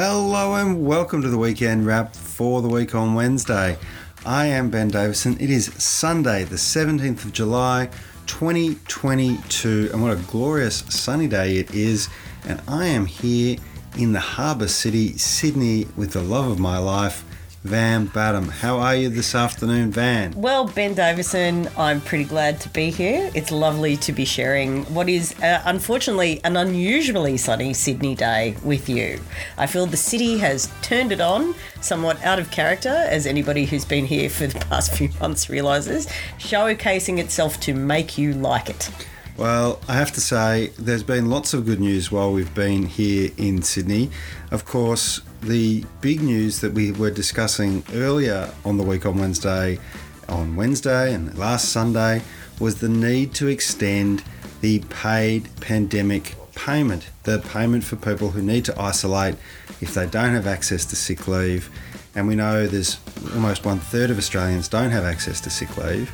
Hello and welcome to the weekend wrap for the week on Wednesday. I am Ben Davison. It is Sunday, the 17th of July, 2022, and what a glorious sunny day it is. And I am here in the harbour city, Sydney, with the love of my life, Van Badham. How are you this afternoon, Van? Well, Ben Davison, I'm pretty glad to be here. It's lovely to be sharing what is, uh, unfortunately, an unusually sunny Sydney day with you. I feel the city has turned it on, somewhat out of character, as anybody who's been here for the past few months realises, showcasing itself to make you like it. Well, I have to say, there's been lots of good news while we've been here in Sydney. Of course, the big news that we were discussing earlier on the week on Wednesday, on Wednesday and last Sunday, was the need to extend the paid pandemic payment, the payment for people who need to isolate if they don't have access to sick leave. And we know there's almost one third of Australians don't have access to sick leave.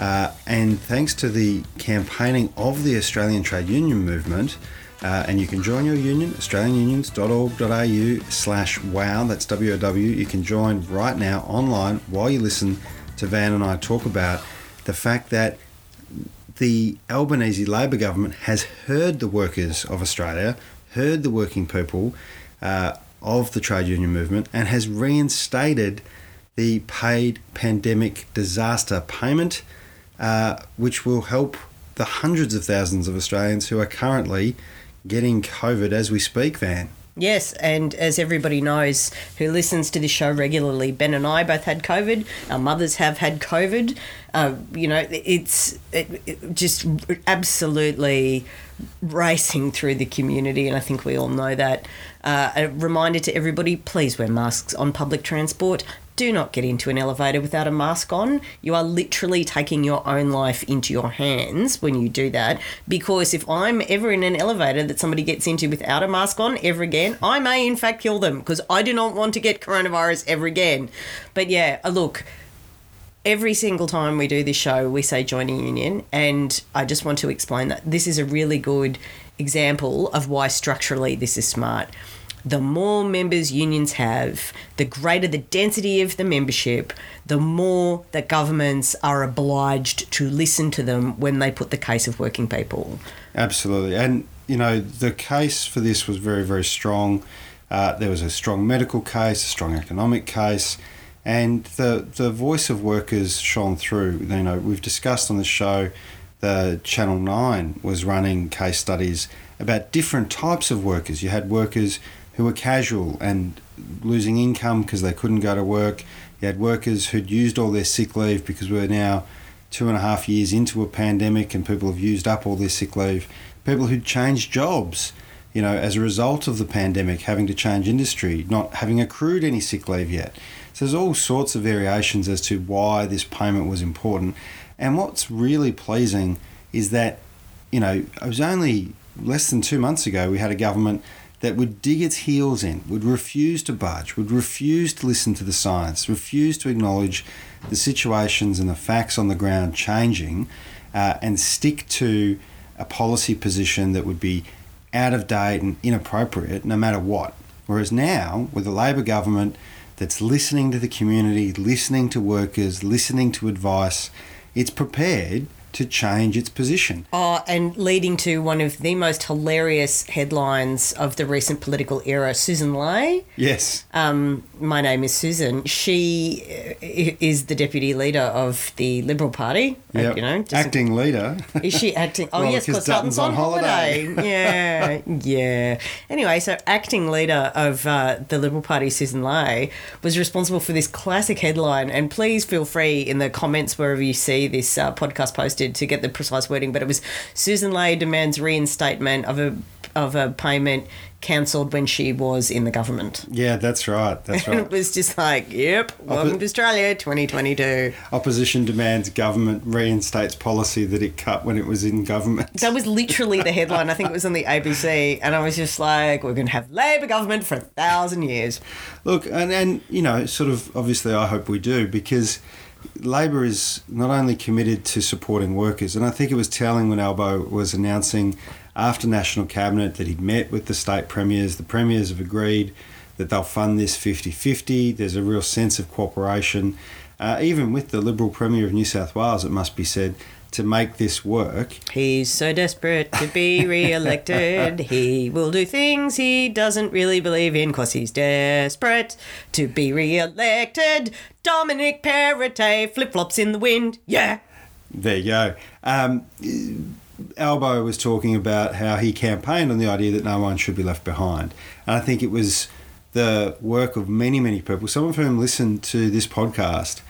Uh, and thanks to the campaigning of the Australian Trade Union movement, uh, and you can join your union, australianunions.org.au slash wow, that's W-O-W. You can join right now online while you listen to Van and I talk about the fact that the Albanese Labor government has heard the workers of Australia, heard the working people uh, of the trade union movement, and has reinstated the paid pandemic disaster payment – uh, which will help the hundreds of thousands of Australians who are currently getting COVID as we speak, Van. Yes, and as everybody knows who listens to this show regularly, Ben and I both had COVID. Our mothers have had COVID. Uh, you know, it's it, it just absolutely racing through the community, and I think we all know that. Uh, a reminder to everybody please wear masks on public transport do not get into an elevator without a mask on. You are literally taking your own life into your hands when you do that. Because if I'm ever in an elevator that somebody gets into without a mask on ever again, I may in fact kill them because I do not want to get coronavirus ever again. But yeah, uh, look, every single time we do this show, we say join a union. And I just want to explain that this is a really good example of why structurally this is smart the more members unions have, the greater the density of the membership, the more that governments are obliged to listen to them when they put the case of working people. Absolutely. And, you know, the case for this was very, very strong. Uh, there was a strong medical case, a strong economic case, and the, the voice of workers shone through. You know, we've discussed on the show the Channel 9 was running case studies about different types of workers. You had workers who were casual and losing income because they couldn't go to work. You had workers who'd used all their sick leave because we're now two and a half years into a pandemic and people have used up all their sick leave. People who'd changed jobs, you know, as a result of the pandemic, having to change industry, not having accrued any sick leave yet. So there's all sorts of variations as to why this payment was important. And what's really pleasing is that, you know, it was only less than two months ago we had a government that would dig its heels in, would refuse to budge, would refuse to listen to the science, refuse to acknowledge the situations and the facts on the ground changing, uh, and stick to a policy position that would be out of date and inappropriate no matter what. Whereas now, with a Labor government that's listening to the community, listening to workers, listening to advice, it's prepared to change its position. Oh, and leading to one of the most hilarious headlines of the recent political era, Susan Ley. Yes. Um, my name is Susan. She uh, is the deputy leader of the Liberal Party. Yep. You know, acting leader. Is she acting? Oh well, yes, because Dutton's on, on holiday. holiday. yeah, yeah. Anyway, so acting leader of uh, the Liberal Party, Susan Ley, was responsible for this classic headline. And please feel free in the comments wherever you see this uh, podcast posted to get the precise wording. But it was Susan Ley demands reinstatement of a of a payment cancelled when she was in the government. Yeah, that's right. That's right. it was just like, yep, welcome Oppo- to Australia 2022. Opposition demands government reinstates policy that it cut when it was in government. That was literally the headline. I think it was on the ABC. And I was just like, we're going to have Labor government for a thousand years. Look, and, and, you know, sort of obviously I hope we do because. Labor is not only committed to supporting workers, and I think it was telling when Albo was announcing after National Cabinet that he'd met with the state premiers. The premiers have agreed that they'll fund this 50 50. There's a real sense of cooperation, uh, even with the Liberal Premier of New South Wales, it must be said, to make this work. He's so desperate to be re-elected. he will do things he doesn't really believe in because he's desperate to be re-elected. Dominic Perrottet flip-flops in the wind. Yeah. There you go. Um, Albo was talking about how he campaigned on the idea that no one should be left behind. And I think it was the work of many, many people, some of whom listened to this podcast,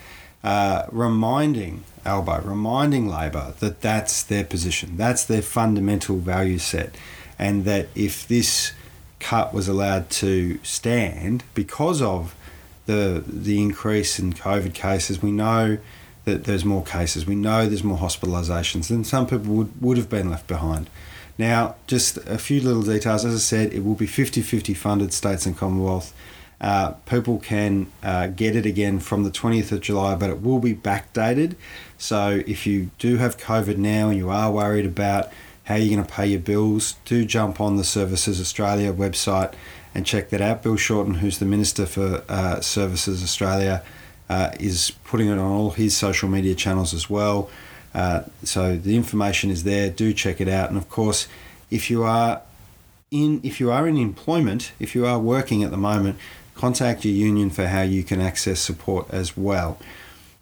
uh, reminding Albo, reminding Labor that that's their position, that's their fundamental value set, and that if this cut was allowed to stand because of the the increase in COVID cases, we know that there's more cases. We know there's more hospitalisations, and some people would, would have been left behind. Now, just a few little details. As I said, it will be 50 50 funded states and Commonwealth. Uh, people can uh, get it again from the 20th of July, but it will be backdated. So if you do have COVID now and you are worried about how you're going to pay your bills, do jump on the Services Australia website and check that out. Bill Shorten, who's the Minister for uh, Services Australia, uh, is putting it on all his social media channels as well. Uh, so the information is there. Do check it out. And of course, if you are in if you are in employment, if you are working at the moment, contact your union for how you can access support as well.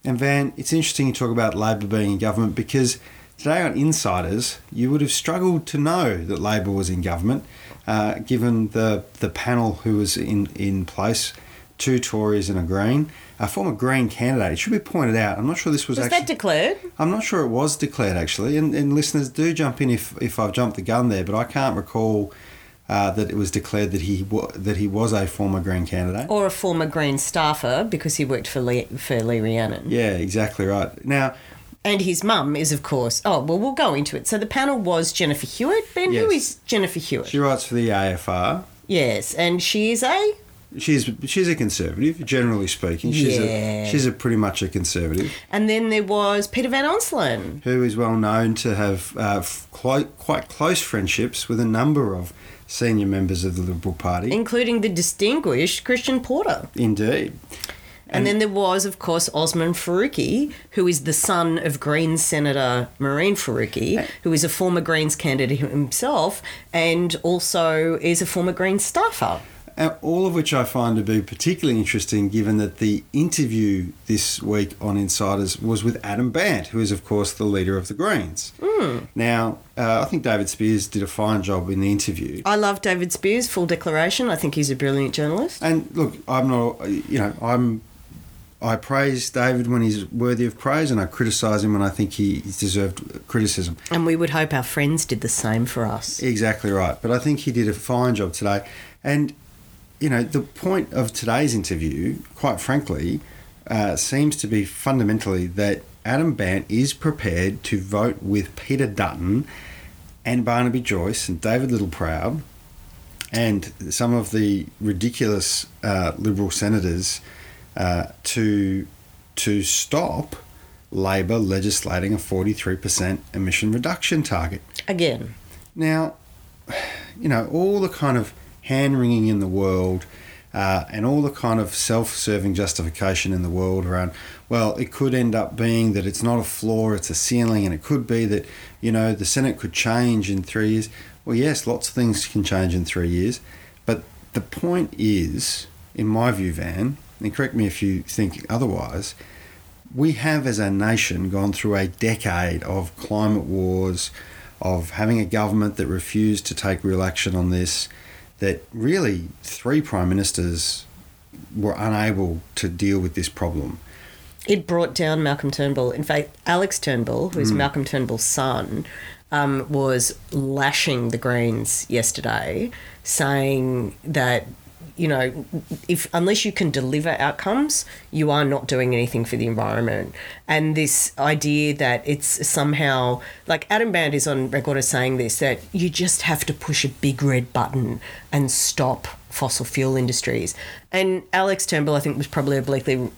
And Van, it's interesting you talk about Labor being in government because today on Insiders, you would have struggled to know that Labor was in government, uh, given the the panel who was in in place, two Tories and a Green. A former Green candidate. It should be pointed out. I'm not sure this was, Was actually. that declared? I'm not sure it was declared actually, and, and listeners do jump in if, if I've jumped the gun there, but I can't recall uh, that it was declared that he wa- that he was a former Green candidate. Or a former Green staffer because he worked for Lee, for Lee Rhiannon. Yeah, exactly right. Now, And his mum is, of course. Oh, well, we'll go into it. So the panel was Jennifer Hewitt. Ben, who Yes. is Jennifer Hewitt? she writes for the AFR. yes, and she is a. She's she's a conservative, generally speaking. She's Yeah. a she's a pretty much a conservative And then there was Peter Van Onselen. who is well known to have uh, quite close friendships with a number of senior members of the Liberal Party. including the distinguished Christian Porter. Indeed. And, then there was, of course, Osman Faruqi, who is the son of Greens Senator Mehreen Faruqi, who is a former Greens candidate himself and also is a former Greens staffer. Uh, all of which I find to be particularly interesting given that the interview this week on Insiders was with Adam Bandt, who is, of course, the leader of the Greens. Now, uh, I think David Speers did a fine job in the interview. I love David Speers, full declaration. I think he's a brilliant journalist. And look, I'm not, you know, I'm. I praise David when he's worthy of praise, and I criticise him when I think he- he's deserved criticism. And we would hope our friends did the same for us. Exactly right. But I think he did a fine job today. And, you know, the point of today's interview, quite frankly, uh, seems to be fundamentally that Adam Bandt is prepared to vote with Peter Dutton and Barnaby Joyce and David Littleproud and some of the ridiculous uh, Liberal senators uh, to to stop Labor legislating a 43% emission reduction target. Again, Now, you know, all the kind of hand wringing in the world uh, and all the kind of self serving justification in the world around, well, it could end up being that it's not a floor, it's a ceiling, and it could be that, you know, the Senate could change in three years. Well, yes, lots of things can change in three years. But the point is, in my view, Van, and correct me if you think otherwise, we have as a nation gone through a decade of climate wars, of having a government that refused to take real action on this, that really three prime ministers were unable to deal with this problem. it brought down Malcolm Turnbull. In fact, Alex Turnbull, who's Malcolm Turnbull's son, um, was lashing the Greens yesterday, saying that you know, if unless you can deliver outcomes, you are not doing anything for the environment. And this idea that it's somehow like Adam Bandt is on record as saying this that you just have to push a big red button and stop fossil fuel industries. And Alex Turnbull, I think, was probably obliquely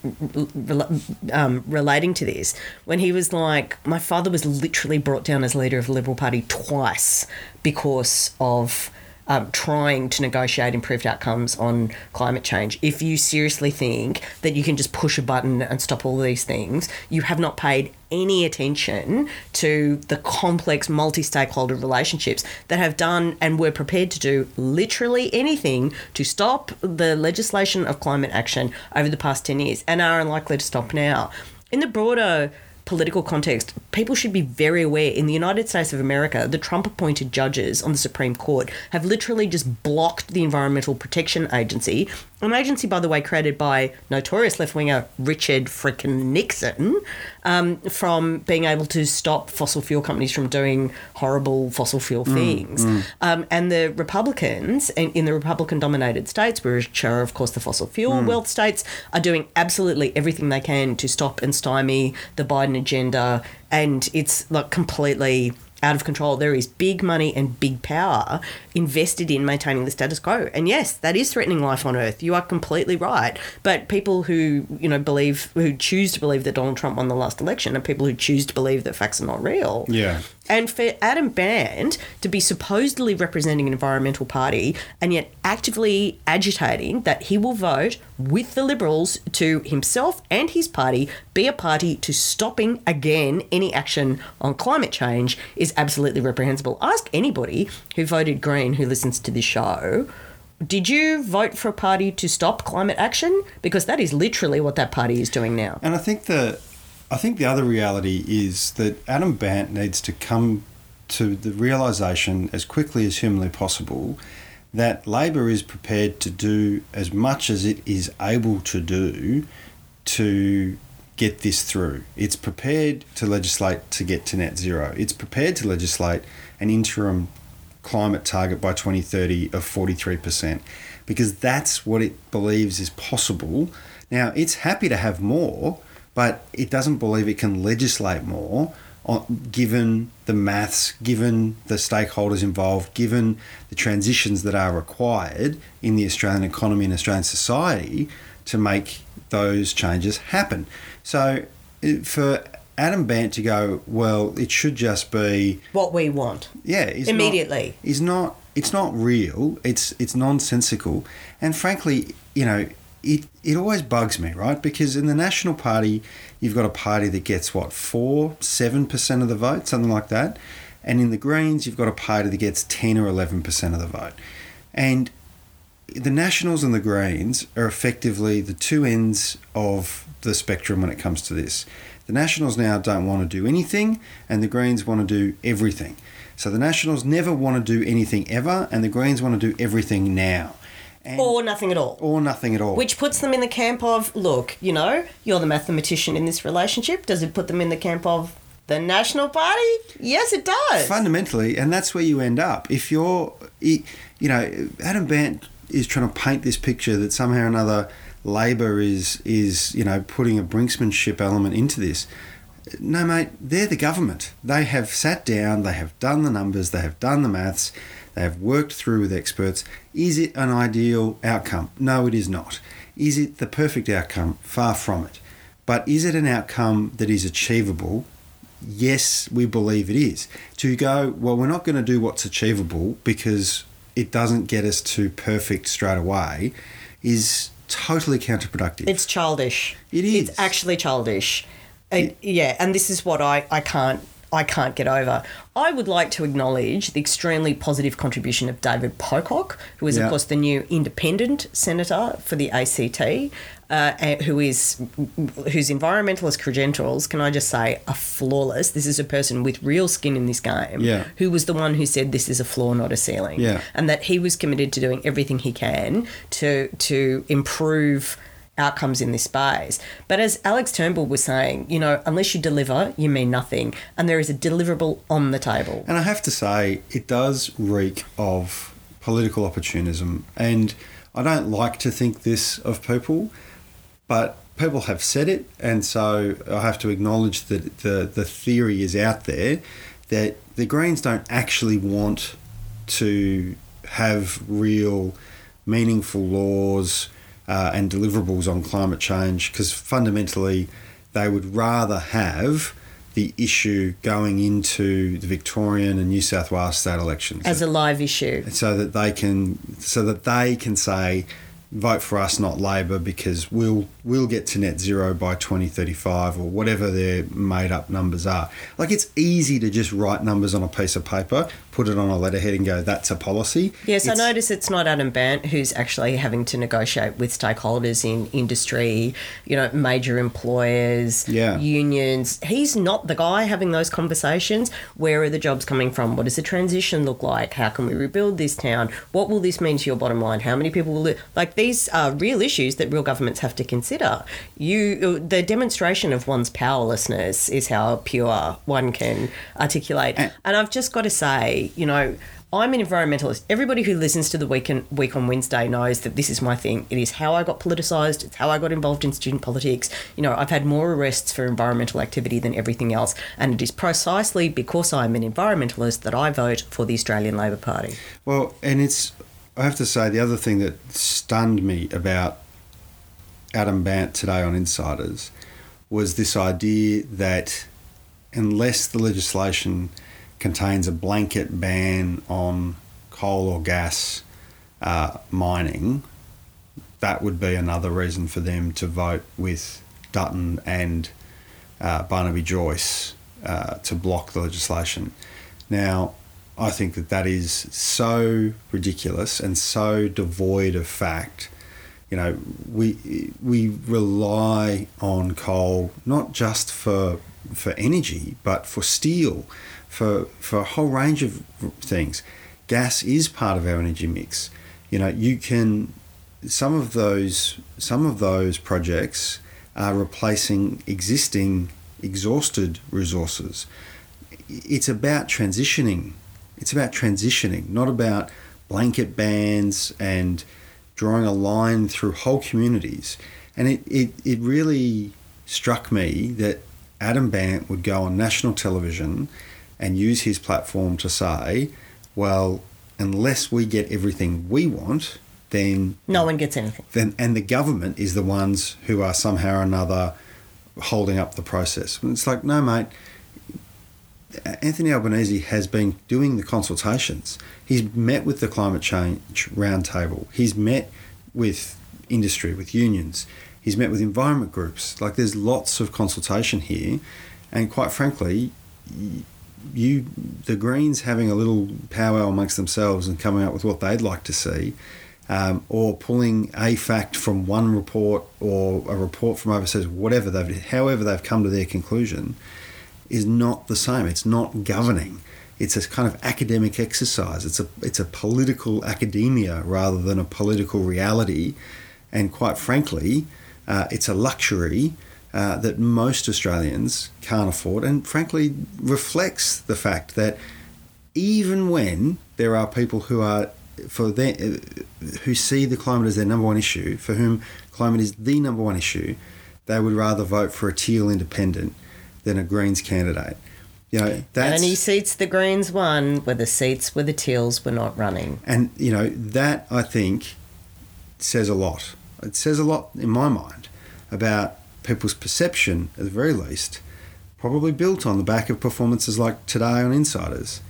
um, relating to this when he was like, "My father was literally brought down as leader of the Liberal Party twice because of." Um, trying to negotiate improved outcomes on climate change. If you seriously think that you can just push a button and stop all these things, you have not paid any attention to the complex multi stakeholder relationships that have done and were prepared to do literally anything to stop the legislation of climate action over the past 10 years and are unlikely to stop now. In the broader political context, people should be very aware in the United States of America, the Trump appointed judges on the Supreme Court have literally just blocked the Environmental Protection Agency, an agency, by the way, created by notorious left winger Richard frickin' Nixon, um, from being able to stop fossil fuel companies from doing horrible fossil fuel things. Um, and the Republicans in, in the Republican dominated states, which are, of course, the fossil fuel wealth states, are doing absolutely everything they can to stop and stymie the Biden agenda. And it's like completely out of control. There is big money and big power invested in maintaining the status quo. And yes, that is threatening life on Earth. You are completely right. But people who, you know, believe, who choose to believe that Donald Trump won the last election are people who choose to believe that facts are not real. Yeah. And for Adam Bandt to be supposedly representing an environmental party and yet actively agitating that he will vote with the Liberals to himself and his party be a party to stopping again any action on climate change is absolutely reprehensible. Ask anybody who voted Green who listens to this show. Did you vote for a party to stop climate action? Because that is literally what that party is doing now. And I think the, I think the other reality is that Adam Bandt needs to come to the realization as quickly as humanly possible that Labor is prepared to do as much as it is able to do to get this through. It's prepared to legislate to get to net zero. It's prepared to legislate an interim climate target by 2030 of 43% because that's what it believes is possible. Now, it's happy to have more, but it doesn't believe it can legislate more given the maths, given the stakeholders involved, given the transitions that are required in the Australian economy and Australian society to make those changes happen. So, for Adam Bandt to go, well, it should just be What we want. yeah, is Immediately. Not, is not it's not real. It's it's nonsensical, and frankly, you know, it it always bugs me, right? Because in the National Party, you've got a party that gets what four, seven percent of the vote, something like that, and in the Greens, you've got a party that gets ten or eleven percent of the vote, and the Nationals and the Greens are effectively the two ends of the spectrum when it comes to this. The Nationals now don't want to do anything, and the Greens want to do everything. So the Nationals never want to do anything ever, and the Greens want to do everything now. And, Or nothing at all. or nothing at all. Which puts them in the camp of, look, you know, you're the mathematician in this relationship. Does it put them in the camp of the National Party? Yes, it does. fundamentally, and that's where you end up. If you're, you know, Adam Bandt is trying to paint this picture that somehow or another Labor is is you know putting a brinksmanship element into this. No, mate, they're the government. They have sat down, they have done the numbers, they have done the maths, they have worked through with experts. Is it an ideal outcome? No, it is not. Is it the perfect outcome? Far from it. But is it an outcome that is achievable? Yes, we believe it is. To go, well, we're not going to do what's achievable because it doesn't get us to perfect straight away is totally counterproductive. It's childish. It is. It's actually childish. Uh, yeah, and this is what I, I can't I can't get over. I would like to acknowledge the extremely positive contribution of David Pocock, who is Yeah. of course the new independent senator for the ACT, uh, and who is whose environmentalist credentials, can I just say, are flawless. This is a person with real skin in this game. Yeah. Who was the one who said this is a floor, not a ceiling. Yeah. And that he was committed to doing everything he can to to improve outcomes in this space. But as Alex Turnbull was saying, you know, unless you deliver, you mean nothing. And there is a deliverable on the table. And I have to say, it does reek of political opportunism. And I don't like to think this of people, but people have said it. And so I have to acknowledge that the, the theory is out there that the Greens don't actually want to have real, meaningful laws uh, and deliverables on climate change because fundamentally they would rather have the issue going into the Victorian and New South Wales state elections As a live issue. so that they can so that they can say vote for us not labor because we'll we'll get to net zero by 2035 or whatever their made up numbers are like it's easy to just write numbers on a piece of paper put it on a letterhead and go that's a policy Yes, I notice it's not Adam Bandt who's actually having to negotiate with stakeholders in industry, you know, major employers, Yeah. unions. He's not the guy having those conversations. Where are the jobs coming from? What does the transition look like? How can we rebuild this town? What will this mean to your bottom line? How many people will li- like these are real issues that real governments have to consider. You the demonstration of one's powerlessness is how pure one can articulate. And- And I've just got to say, you know, I'm an environmentalist. Everybody who listens to the week on Wednesday knows that this is my thing. It is how I got politicised. It's how I got involved in student politics. You know, I've had more arrests for environmental activity than everything else. And it is precisely because I'm an environmentalist that I vote for the Australian Labor Party. Well, and it's, I have to say, the other thing that stunned me about Adam Bandt today on Insiders was this idea that unless the legislation contains a blanket ban on coal or gas uh, mining, that would be another reason for them to vote with Dutton and uh, Barnaby Joyce uh, to block the legislation. Now, I think that that is so ridiculous and so devoid of fact. You know, we we rely on coal not just for for energy, but for steel, for for a whole range of things. Gas is part of our energy mix. You know, you can some of those some of those projects are replacing existing exhausted resources. It's about transitioning. It's about transitioning, not about blanket bans and drawing a line through whole communities. And it, it, it really struck me that Adam Bandt would go on national television and use his platform to say, well, unless we get everything we want, then No one gets anything. then and the government is the ones who are somehow or another holding up the process. And it's like, no, mate. Anthony Albanese has been doing the consultations. He's met with the climate change roundtable. He's met with industry, with unions. He's met with environment groups. Like, there's lots of consultation here, and quite frankly, you the Greens having a little powwow amongst themselves and coming up with what they'd like to see, um, or pulling a fact from one report or a report from overseas, whatever they've, however they've come to their conclusion, is not the same. It's not governing. It's a kind of academic exercise. It's a it's a political academia rather than a political reality, and quite frankly, uh, it's a luxury uh, that most Australians can't afford, and frankly reflects the fact that even when there are people who are for their, who see the climate as their number one issue, for whom climate is the number one issue, they would rather vote for a teal independent than a Greens candidate. You know, that's and he seats the Greens won where the seats where the Teals were not running. and you know that I think says a lot. It says a lot in my mind about people's perception, at the very least, probably built on the back of performances like today on Insiders,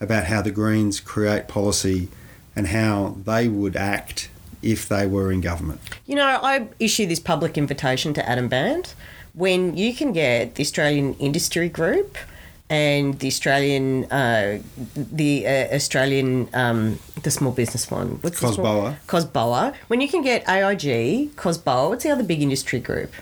about how the Greens create policy and how they would act if they were in government. You know, I issue this public invitation to Adam Bandt when you can get the Australian Industry Group and the Australian, uh, the uh, Australian, um, the small business one. What's Cosboa. Cosboa. When you can get AIG, Cosboa, what's the other big industry group?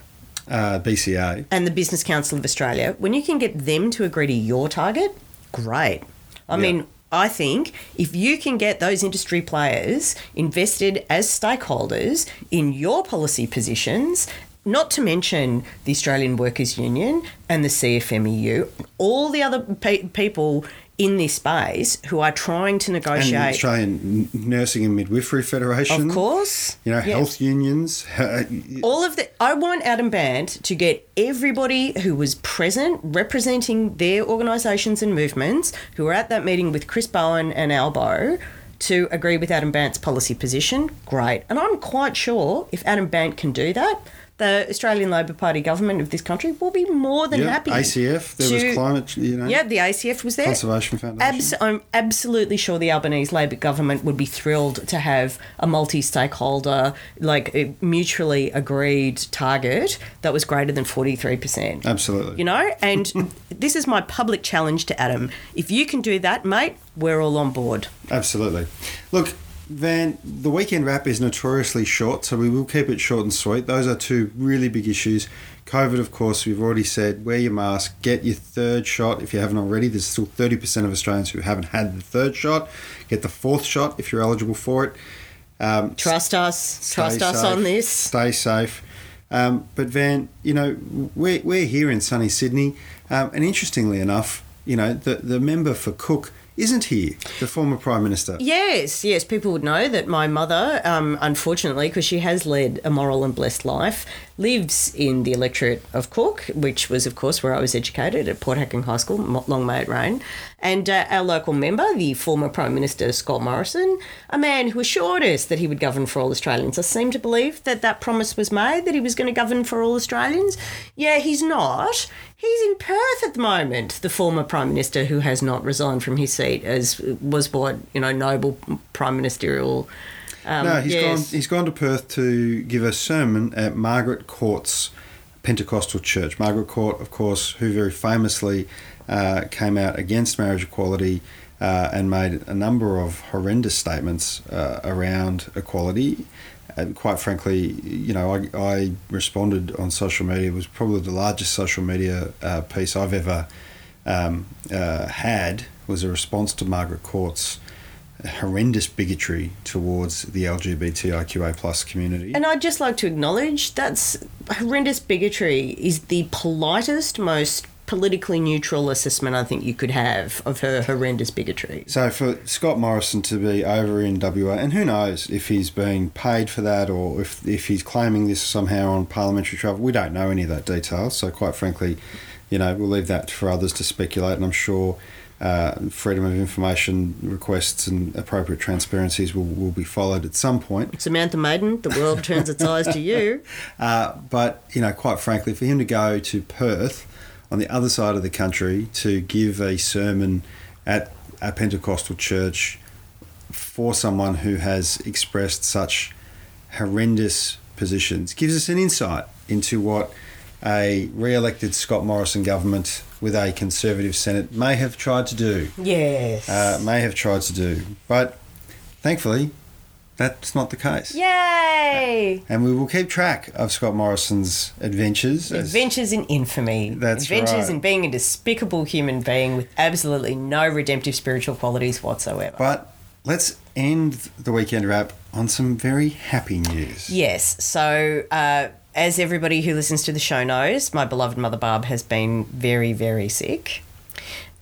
Uh, BCA. and the Business Council of Australia, when you can get them to agree to your target, great. I Yeah. mean, I think if you can get those industry players invested as stakeholders in your policy positions, not to mention the Australian Workers Union and the CFMEU, all the other pe- people in this space who are trying to And negotiate. Australian Nursing and Midwifery Federation. of course. You know, Yes. health unions. Uh, all of the I want Adam Bandt to get everybody who was present representing their organisations and movements who were at that meeting with Chris Bowen and Albo to agree with Adam Bandt's policy position. Great. And I'm quite sure if Adam Bandt can do that, the Australian Labor Party government of this country will be more than happy. Yeah, happy. ACF, there to- was climate, you know, Yeah, the ACF was there. Conservation Foundation. Abs- I'm absolutely sure the Albanese Labor government would be thrilled to have a multi-stakeholder, like a mutually agreed target that was greater than 43%. Absolutely. You know, and this is my public challenge to Adam. If you can do that, mate, we're all on board. Absolutely. Look, Van, the weekend wrap is notoriously short, so we will keep it short and sweet. Those are two really big issues. COVID, of course, we've already said wear your mask, get your third shot if you haven't already. There's still 30% of Australians who haven't had the third shot. Get the fourth shot if you're eligible for it. Um, Trust us. Trust Stay us on this. Stay safe. Um, but Van, you know, we're, we're here in sunny Sydney, um, and interestingly enough, you know, the, the member for Cook isn't he? the former Prime Minister. Yes, yes. People would know that my mother, um, unfortunately, because she has led a moral and blessed life, lives in the electorate of Cook, which was, of course, where I was educated at Port Hacking High School, Long May it rain. And uh, our local member, the former Prime Minister Scott Morrison, a man who assured us that he would govern for all Australians. I seem to believe that that promise was made that he was going to govern for all Australians. Yeah, he's not. He's in Perth at the moment, the former Prime Minister who has not resigned from his seat as was what, you know, noble prime ministerial. Um, no, he's yes. gone. He's gone to Perth to give a sermon at Margaret Court's Pentecostal church. Margaret Court, of course, who very famously uh, came out against marriage equality uh, and made a number of horrendous statements uh, around equality. And quite frankly, you know, I, I responded on social media. It was probably the largest social media uh, piece I've ever um, uh, had. Was a response to Margaret Court's horrendous bigotry towards the LGBTIQA plus community. And I'd just like to acknowledge that's horrendous bigotry is the politest, most politically neutral assessment I think you could have of her horrendous bigotry. so for Scott Morrison to be over in WA, and who knows if he's being paid for that or if, if he's claiming this somehow on parliamentary travel, we don't know any of that detail. So quite frankly, you know, we'll leave that for others to speculate, and I'm sure uh, freedom of information requests and appropriate transparencies will, will be followed at some point. Samantha Maiden, the world turns its eyes to you. Uh, but you know, quite frankly, for him to go to Perth on the other side of the country to give a sermon at a Pentecostal church for someone who has expressed such horrendous positions gives us an insight into what a re-elected Scott Morrison government with a Conservative Senate may have tried to do. Yes. Uh, may have tried to do, but thankfully, that's not the case. Yay! And we will keep track of Scott Morrison's adventures. Adventures in infamy. That's Adventures right. in being a despicable human being with absolutely no redemptive spiritual qualities whatsoever. but let's end the weekend wrap on some very happy news. Yes. So, uh, as everybody who listens to the show knows, my beloved mother Barb has been very, very sick.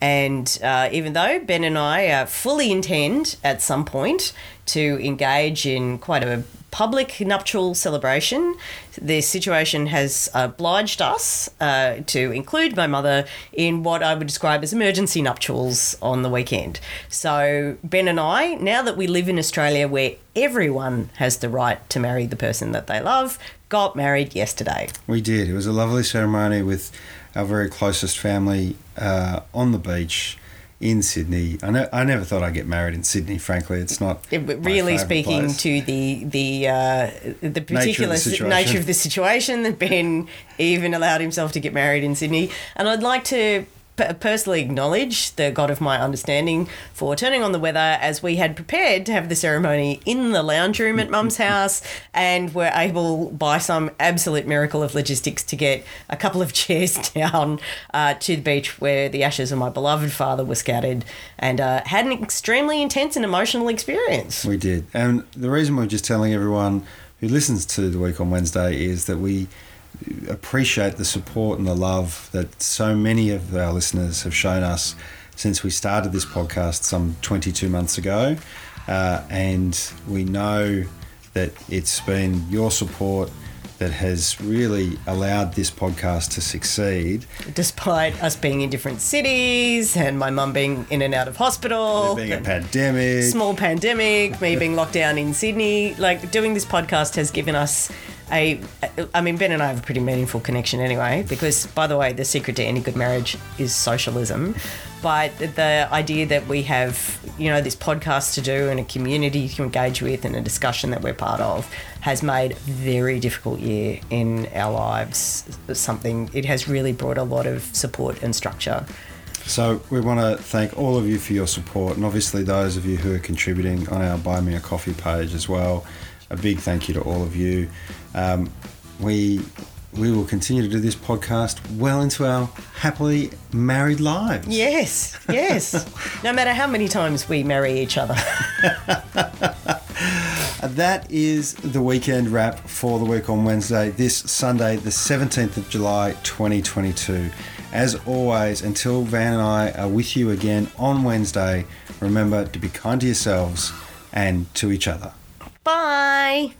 And uh, even though Ben and I uh, fully intend at some point to engage in quite a public nuptial celebration, the situation has obliged us uh, to include my mother in what I would describe as emergency nuptials on the weekend. So, Ben and I, now that we live in Australia where everyone has the right to marry the person that they love, got married yesterday. We did. It was a lovely ceremony with our very closest family uh, on the beach in Sydney. I, ne- I never thought I'd get married in Sydney, frankly. It's not. It- really speaking place. to the the uh, the particular si- situation. nature of the situation that Ben even allowed himself to get married in Sydney, and I'd like to. Personally, acknowledge the God of my understanding for turning on the weather as we had prepared to have the ceremony in the lounge room at Mum's house, and were able, by some absolute miracle of logistics, to get a couple of chairs down uh, to the beach where the ashes of my beloved father were scattered, and uh, had an extremely intense and emotional experience. We did. And the reason we're just telling everyone who listens to the week on Wednesday is that we appreciate the support and the love that so many of our listeners have shown us since we started this podcast some 22 months ago. Uh, and we know that it's been your support that has really allowed this podcast to succeed. despite us being in different cities and my mum being in and out of hospital. There being a pandemic. Small pandemic, me being locked down in Sydney. Like, doing this podcast has given us a, I mean, Ben and I have a pretty meaningful connection anyway, because by the way, the secret to any good marriage is socialism. But the idea that we have, you know, this podcast to do and a community to engage with and a discussion that we're part of has made a very difficult year in our lives something, it has really brought a lot of support and structure. So we want to thank all of you for your support, and obviously those of you who are contributing on our Buy Me a Coffee page as well. A big thank you to all of you. Um, we we will continue to do this podcast well into our happily married lives. Yes, yes. no matter how many times we marry each other. that is the weekend wrap for the week on Wednesday, this Sunday, the 17th of July, 2022. As always, until Van and I are with you again on Wednesday, remember to be kind to yourselves and to each other. Bye.